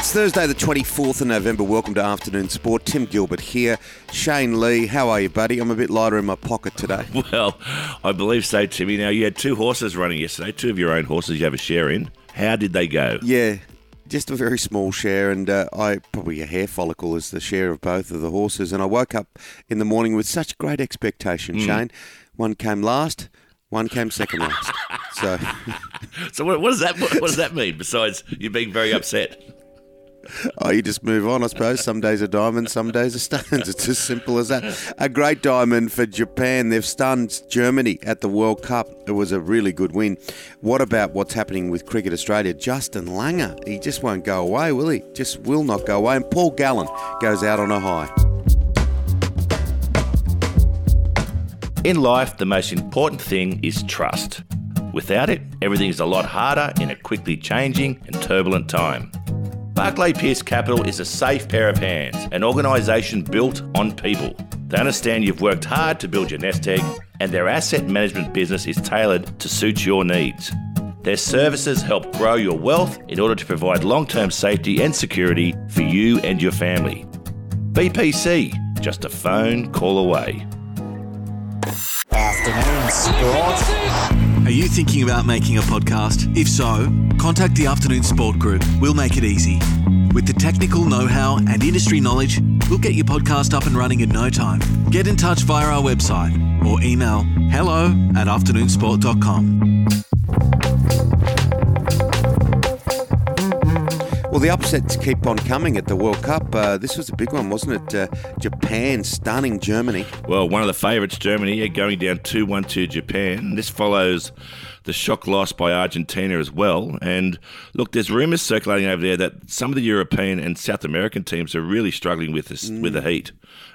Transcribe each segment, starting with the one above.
It's Thursday, the 24th of November. Welcome to Afternoon Sport. Tim Gilbert here. Shane Lee, how are you, buddy? I'm a bit lighter in my pocket today. Well, I believe so, Timmy. Now, you had two horses running yesterday, two of your own horses you have a share in. How did they go? Yeah, just a very small share, and uh, I probably a hair follicle is the share of both of the horses. And I woke up in the morning with such great expectation, Shane. One came last, one came second last. so So, what, what does that what, does that mean? Besides you being very upset? Oh, you just move on, I suppose. Some days are diamonds, some days are stones. It's as simple as that. A great diamond for Japan. They've stunned Germany at the World Cup. It was a really good win. What about what's happening with Cricket Australia? Justin Langer, he just won't go away, will he? Just will not go away. And Paul Gallen goes out on a high. In life, the most important thing is trust. Without it, everything is a lot harder in a quickly changing and turbulent time. Barclay Pearce Capital is a safe pair of hands, an organisation built on people. They understand you've worked hard to build your nest egg, and their asset management business is tailored to suit your needs. Their services help grow your wealth in order to provide long term safety and security for you and your family. BPC, just a phone call away. Afternoon Sport. Are you thinking about making a podcast? If so, contact the Afternoon Sport Group. We'll make it easy. With the technical know how and industry knowledge, we'll get your podcast up and running in no time. Get in touch via our website or email hello at afternoonsport.com. Well, the upsets keep on coming at the World Cup. Uh, this was a big one, wasn't it? Uh, Japan stunning Germany. Well, one of the favourites, Germany, going down 2 1 to Japan. This follows the shock loss by Argentina as well. And look, there's rumours circulating over there that some of the European and South American teams are really struggling with this with the heat.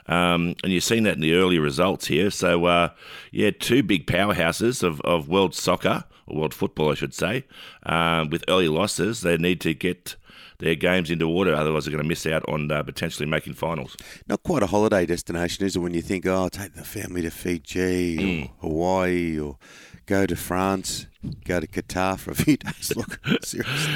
Um, and you've seen that in the earlier results here. So, uh, yeah, two big powerhouses of, of world soccer, or world football, I should say, um, with early losses. They need to get their games into order, otherwise they're going to miss out on uh, potentially making finals. Not quite a holiday destination, is it? When you think, oh, take the family to Fiji or Hawaii or go to France, go to Qatar for a few days. Look, seriously,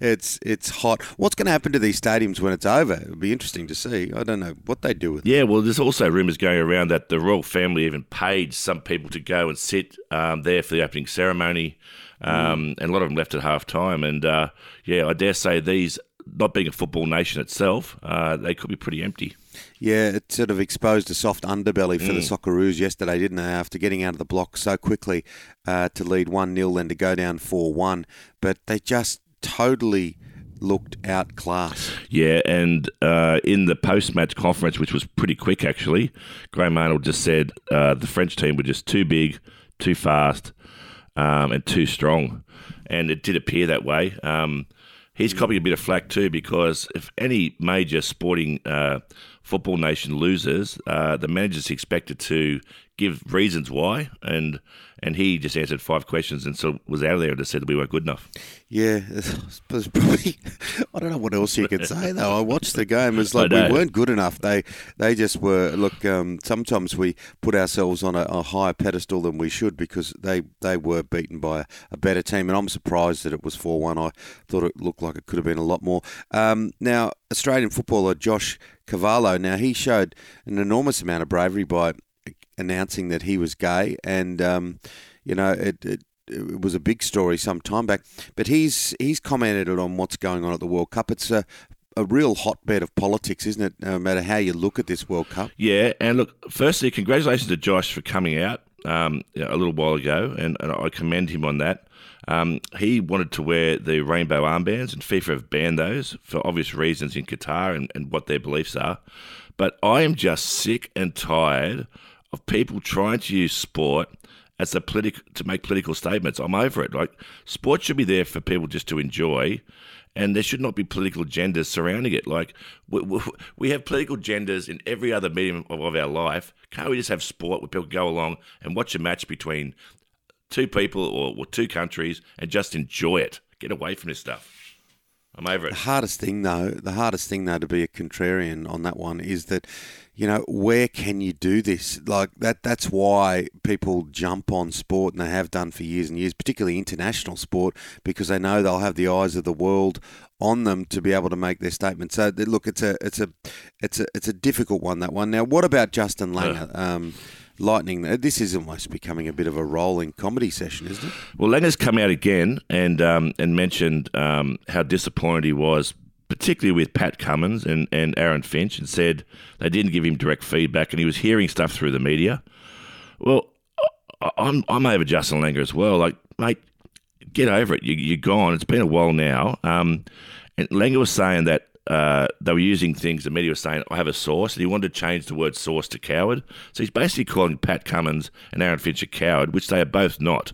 it's it's hot. What's going to happen to these stadiums when it's over? It'll be interesting to see. I don't know what they do with. it. Yeah, well, there's also rumours going around that the royal family even paid some people to go and sit um, there for the opening ceremony, um, and a lot of them left at half time. And uh, yeah, I dare say these, not being a football nation itself, uh, they could be pretty empty. Yeah, it sort of exposed a soft underbelly for the Socceroos yesterday, didn't they? After getting out of the block so quickly uh, to lead 1 0, then to go down 4 1. But they just totally looked outclassed. Yeah, and uh, in the post-match conference, which was pretty quick actually, Graham Arnold just said uh, the French team were just too big, too fast, um, and too strong, and it did appear that way. Um, he's copying a bit of flack too because if any major sporting uh, football nation loses, uh, the manager's expected to give reasons why, and and he just answered five questions and so was out of there and just said we weren't good enough. Yeah, probably. I don't know what else you could say though. I watched the game. It's like we weren't good enough. They they just were. Look, um, sometimes we put ourselves on a, a higher pedestal than we should because they, they were beaten by a, a better team, and I'm surprised that it was four one. I thought it looked like it could have been a lot more. Um, now, Australian footballer Josh Cavallo. Now he showed an enormous amount of bravery by announcing that he was gay, and um, you know it, it. It was a big story some time back, but he's he's commented on what's going on at the World Cup. It's a a real hotbed of politics, isn't it? No matter how you look at this World Cup. Yeah, and look, firstly, congratulations to Josh for coming out um, a little while ago, and, and I commend him on that. Um, he wanted to wear the rainbow armbands, and FIFA have banned those for obvious reasons in Qatar and, and what their beliefs are. But I am just sick and tired of people trying to use sport as a politic to make political statements. I'm over it. Like sport should be there for people just to enjoy, and there should not be political agendas surrounding it. Like we, we, we have political agendas in every other medium of, of our life. Can't we just have sport where people go along and watch a match between two people or, or two countries and just enjoy it? Get away from this stuff. I'm over it. The hardest thing, though, the hardest thing though to be a contrarian on that one is that, you know, where can you do this? Like that. That's why people jump on sport, and they have done for years and years, particularly international sport, because they know they'll have the eyes of the world on them to be able to make their statement. So look, it's a, it's a, it's a, it's a difficult one. That one. Now, what about Justin Langer? Um, Lightning, this is almost becoming a bit of a rolling comedy session, isn't it? Well, Langer's come out again and um, and mentioned um, how disappointed he was, particularly with Pat Cummins and, and Aaron Finch, and said they didn't give him direct feedback, and he was hearing stuff through the media. Well, I'm I'm over Justin Langer as well. Like, mate, get over it. You, are gone. It's been a while now. Um, and Langer was saying that uh, they were using things. The media was saying, "I have a source," and he wanted to change the word "source" to "coward." So he's basically calling Pat Cummins and Aaron Finch a coward, which they are both not.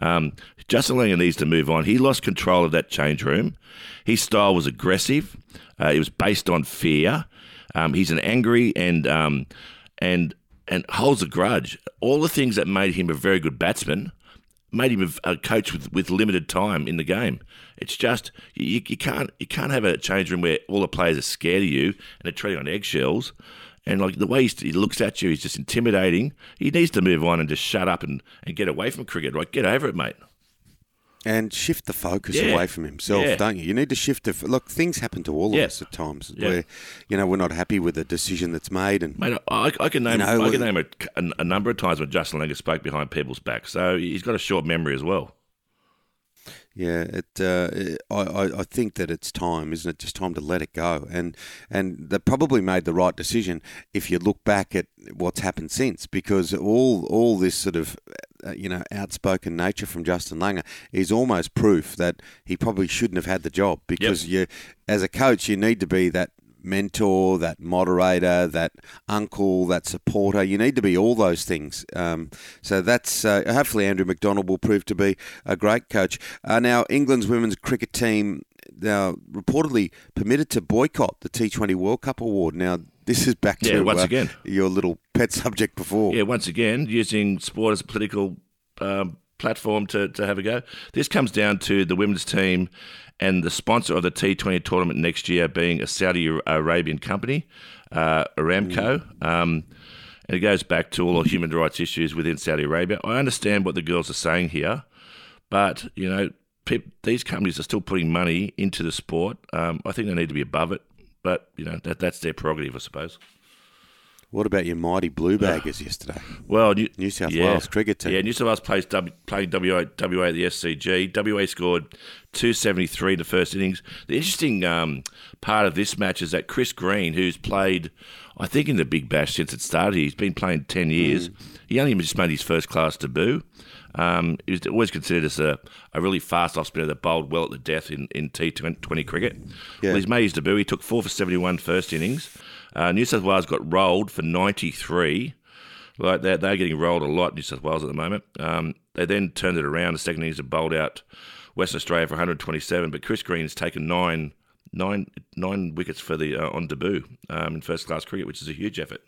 Um, Justin Langer needs to move on. He lost control of that change room. His style was aggressive. Uh, it was based on fear. Um, he's an angry and um, and and holds a grudge. All the things that made him a very good batsman made him a coach with, with limited time in the game. It's just you, you can't you can't have a change room where all the players are scared of you and they're treading on eggshells. And like the way he looks at you, he's just intimidating. He needs to move on and just shut up and, and get away from cricket. Right, get over it, mate and shift the focus yeah. away from himself, yeah. don't you? You need to shift the look. Things happen to all of us at times where you know we're not happy with a decision that's made. And Mate, I, I can name you know, I can name a, a, a, number of times when Justin Langer spoke behind people's back, So he's got a short memory as well. Yeah, it. Uh, I I think that it's time, isn't it? Just time to let it go, and and they probably made the right decision if you look back at what's happened since, because all all this sort of uh, you know outspoken nature from Justin Langer is almost proof that he probably shouldn't have had the job because yep. you, as a coach, you need to be that mentor, that moderator, that uncle, that supporter. You need to be all those things. Um, so that's uh, hopefully Andrew McDonald will prove to be a great coach. Uh, now, England's women's cricket team now reportedly permitted to boycott the T20 World Cup award. Now, this is back yeah, to once uh, again your little pet subject before. Yeah, once again using sport as a political um, platform to, to have a go. This comes down to the women's team and the sponsor of the T20 tournament next year being a Saudi Arabian company, uh, Aramco. Mm. Um, and it goes back to all the human rights issues within Saudi Arabia. I understand what the girls are saying here, but you know, pe- these companies are still putting money into the sport. Um, I think they need to be above it, but you know, that that's their prerogative, I suppose. What about your mighty Blue Baggers yesterday? Well, New, New South yeah, Wales cricket team. Yeah, New South Wales plays w, playing WA, WA at the SCG. WA scored 273 in the first innings. The interesting um, part of this match is that Chris Green, who's played, I think, in the Big Bash since it started, he's been playing 10 years. Mm. He only just made his first class debut. Um, he was always considered as a, a really fast off spinner that bowled well at the death in, in T20 cricket. Yeah. Well, he's made his debut. He took four for 71 first innings. Uh, New South Wales got rolled for 93. Like they're, they're getting rolled a lot, New South Wales at the moment. Um, they then turned it around. The second innings have bowled out Western Australia for 127, but Chris Green has taken nine, nine, nine wickets for the uh, on debut um, in first class cricket, which is a huge effort.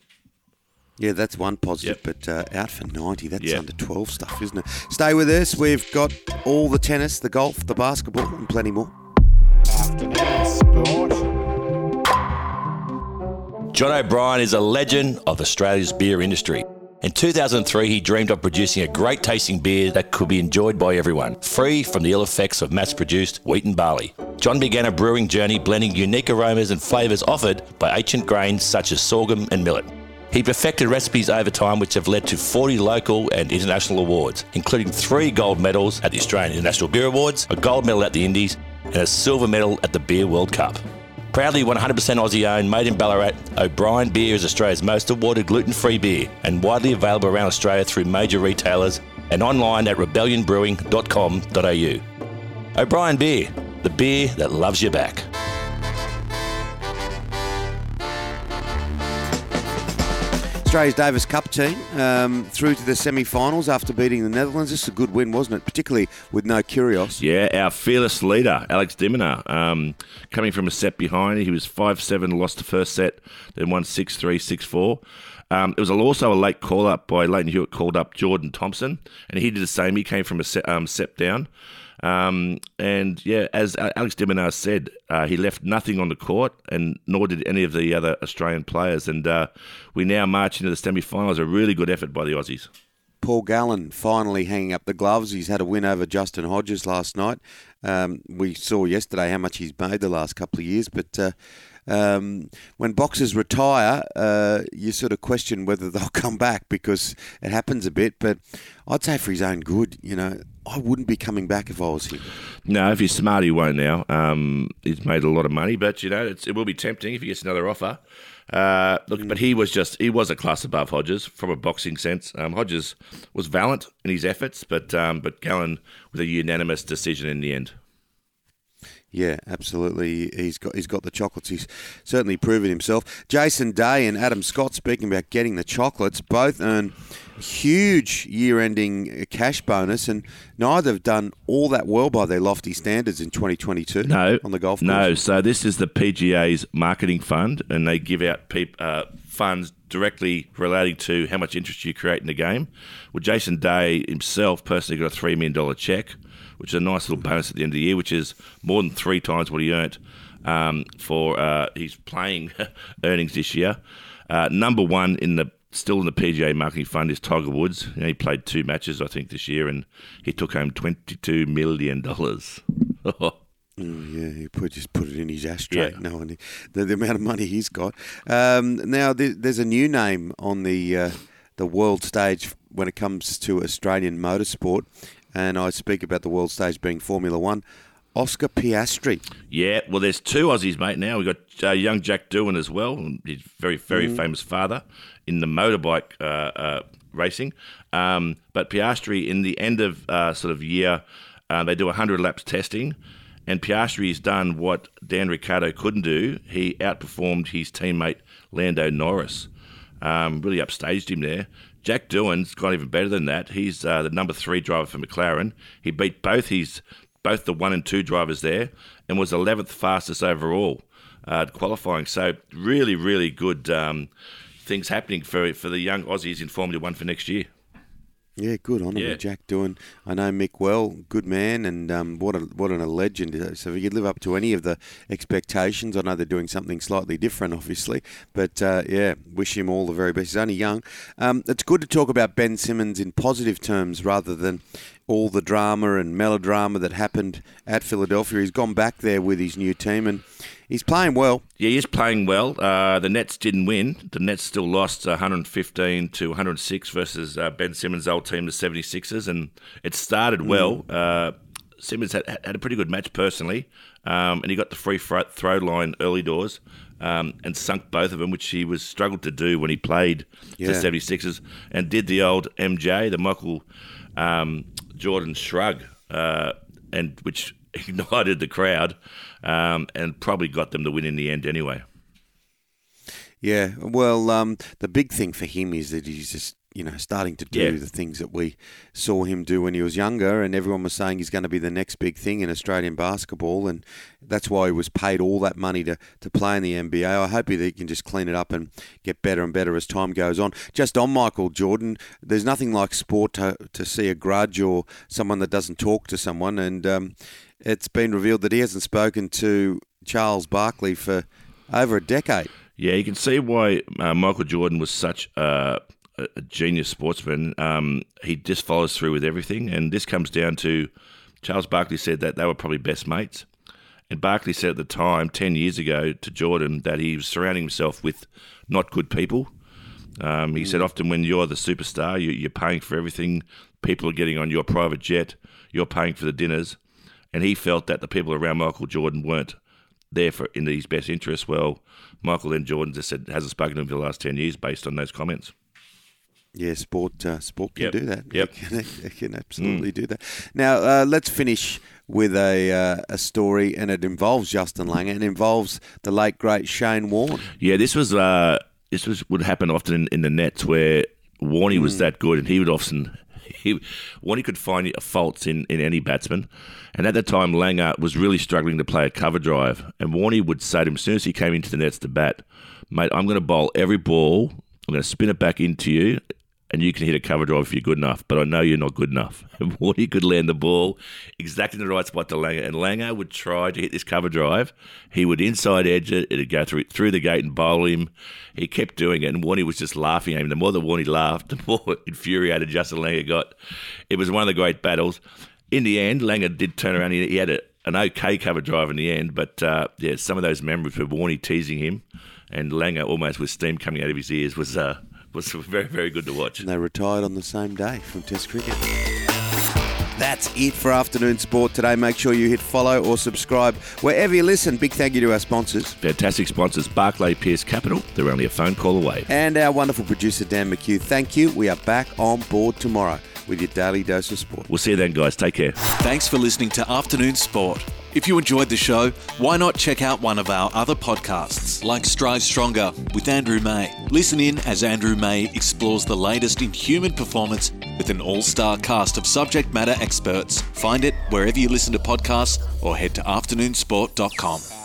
Yeah, that's one positive, yep. but uh, out for 90, that's yep. under 12 stuff, isn't it? Stay with us. We've got all the tennis, the golf, the basketball, and plenty more. Afternoon sport. John O'Brien is a legend of Australia's beer industry. In 2003, he dreamed of producing a great tasting beer that could be enjoyed by everyone, free from the ill effects of mass produced wheat and barley. John began a brewing journey blending unique aromas and flavours offered by ancient grains such as sorghum and millet. He perfected recipes over time which have led to 40 local and international awards, including three gold medals at the Australian International Beer Awards, a gold medal at the Indies, and a silver medal at the Beer World Cup. Proudly 100% Aussie owned, made in Ballarat, O'Brien Beer is Australia's most awarded gluten free beer and widely available around Australia through major retailers and online at rebellionbrewing.com.au. O'Brien Beer, the beer that loves you back. Australia's Davis Cup team um, through to the semi-finals after beating the Netherlands. This is a good win, wasn't it? Particularly with no Kyrgios. Yeah, our fearless leader, Alex de um, coming from a set behind. He was 5-7, lost the first set, then won 6-3, 6-4. Um, it was also a late call up by Lleyton Hewitt called up Jordan Thompson, and he did the same. He came from a set, um, step down. Um, and yeah, as Alex de Minaur said, uh, he left nothing on the court, and nor did any of the other Australian players. And uh, we now march into the semi-finals. A really good effort by the Aussies. Paul Gallen finally hanging up the gloves. He's had a win over Justin Hodges last night. Um, we saw yesterday how much he's made the last couple of years, but uh, um, when boxers retire, uh, you sort of question whether they'll come back because it happens a bit. But I'd say for his own good, you know, I wouldn't be coming back if I was him. No, if he's smart, he won't now. Um, he's made a lot of money, but you know, it will be tempting if he gets another offer. Uh, look, mm. but he was just he was a class above Hodges from a boxing sense. Um, Hodges was valiant in his efforts, but um, but Gallen with a unanimous decision in the end. Yeah, absolutely. He's got he's got the chocolates. He's certainly proven himself. Jason Day and Adam Scott speaking about getting the chocolates. Both earn huge year-ending cash bonus, and neither have done all that well by their lofty standards in 2022. No, on the golf. Course. No, so this is the PGA's marketing fund, and they give out peop, uh, funds directly relating to how much interest you create in the game. Well, Jason Day himself personally got a three million dollar check which is a nice little bonus at the end of the year, which is more than three times what he earned um, for uh, his playing earnings this year. Uh, number one in the still in the PGA marketing fund is Tiger Woods. You know, he played two matches, I think, this year, and he took home twenty-two million dollars. Yeah, he put just put it in his ashtray. Yeah. No, the, the amount of money he's got. Um, now there, there's a new name on the uh, the world stage when it comes to Australian motorsport and I speak about the world stage being Formula One. Oscar Piastri. Yeah, well, there's two Aussies, mate. Now we've got uh, young Jack Doohan as well. His very, very mm. famous father in the motorbike uh, uh, racing. Um, but Piastri, in the end of uh, sort of year, uh, they do 100 laps testing, and Piastri has done what Dan Ricciardo couldn't do. He outperformed his teammate Lando Norris. Um, really upstaged him there. Jack Doohan's got even better than that. He's uh, the number three driver for McLaren. He beat both his both the one and two drivers there, and was 11th fastest overall uh, qualifying. So really, really good um, things happening for for the young Aussies in Formula One for next year. Yeah, good on him, yeah. Jack Doohan, I know Mick well, good man, and um, what a what an, a legend. So if he could live up to any of the expectations, I know they're doing something slightly different, obviously, but uh, yeah, wish him all the very best. He's only young. Um, it's good to talk about Ben Simmons in positive terms rather than all the drama and melodrama that happened at Philadelphia. He's gone back there with his new team and he's playing well. Yeah, he is playing well. Uh, the Nets didn't win. The Nets still lost 115 to 106 versus uh, Ben Simmons' old team, the 76ers, and it started well. Mm. Uh, Simmons had, had a pretty good match personally, um, and he got the free throw line early doors. Um, and sunk both of them, which he was struggled to do when he played yeah. for 76ers, and did the old MJ, the Michael um, Jordan shrug, uh, and which ignited the crowd um, and probably got them to win in the end anyway. Yeah, well, um, the big thing for him is that he's just you know, starting to do yeah. the things that we saw him do when he was younger, and everyone was saying he's going to be the next big thing in Australian basketball, and that's why he was paid all that money to, to play in the NBA. I hope that he can just clean it up and get better and better as time goes on. Just on Michael Jordan, there's nothing like sport to, to see a grudge or someone that doesn't talk to someone, and um, it's been revealed that he hasn't spoken to Charles Barkley for over a decade. Yeah, you can see why uh, Michael Jordan was such a a genius sportsman. Um, he just follows through with everything, and this comes down to Charles Barkley said that they were probably best mates. And Barkley said at the time, 10 years ago, to Jordan that he was surrounding himself with not good people. Um, he mm. said often when you're the superstar, you, you're paying for everything. People are getting on your private jet, you're paying for the dinners. And he felt that the people around Michael Jordan weren't there for in his best interest. Well, Michael then Jordan just said hasn't spoken to him for the last 10 years based on those comments. Yeah, sport uh, sport can yep. do that. Yep. It can, it can absolutely mm. do that. Now, uh, let's finish with a uh, a story, and it involves Justin Langer and involves the late great Shane Warne. Yeah, this was uh, this was would happen often in, in the nets where Warney mm. was that good, and he would often he Warney could find faults in, in any batsman. And at the time, Langer was really struggling to play a cover drive, and Warney would say to him as soon as he came into the nets to bat, "Mate, I'm going to bowl every ball I'm going to spin it back into you, and you can hit a cover drive if you're good enough. But I know you're not good enough. Warnie could land the ball exactly in the right spot to Langer, and Langer would try to hit this cover drive. He would inside edge it. It'd go through through the gate and bowl him. He kept doing it, and Warnie was just laughing at him. The more that Warnie laughed, the more infuriated Justin Langer got. It was one of the great battles. In the end, Langer did turn around. He, he had a, an okay cover drive in the end, but uh, yeah, some of those memories with Warnie teasing him and Langer almost with steam coming out of his ears was uh, was very very good to watch. And they retired on the same day from Test cricket. That's it for afternoon sport today. Make sure you hit follow or subscribe wherever you listen. Big thank you to our sponsors Fantastic sponsors, Barclay Pearce Capital. They're only a phone call away. and our wonderful producer Dan McHugh. Thank you. We are back on board tomorrow with your daily dose of sport. We'll see you then, guys. Take care. Thanks for listening to Afternoon Sport. If you enjoyed the show, why not check out one of our other podcasts, like Strive Stronger with Andrew May? Listen in as Andrew May explores the latest in human performance with an all star cast of subject matter experts. Find it wherever you listen to podcasts or head to afternoonsport.com.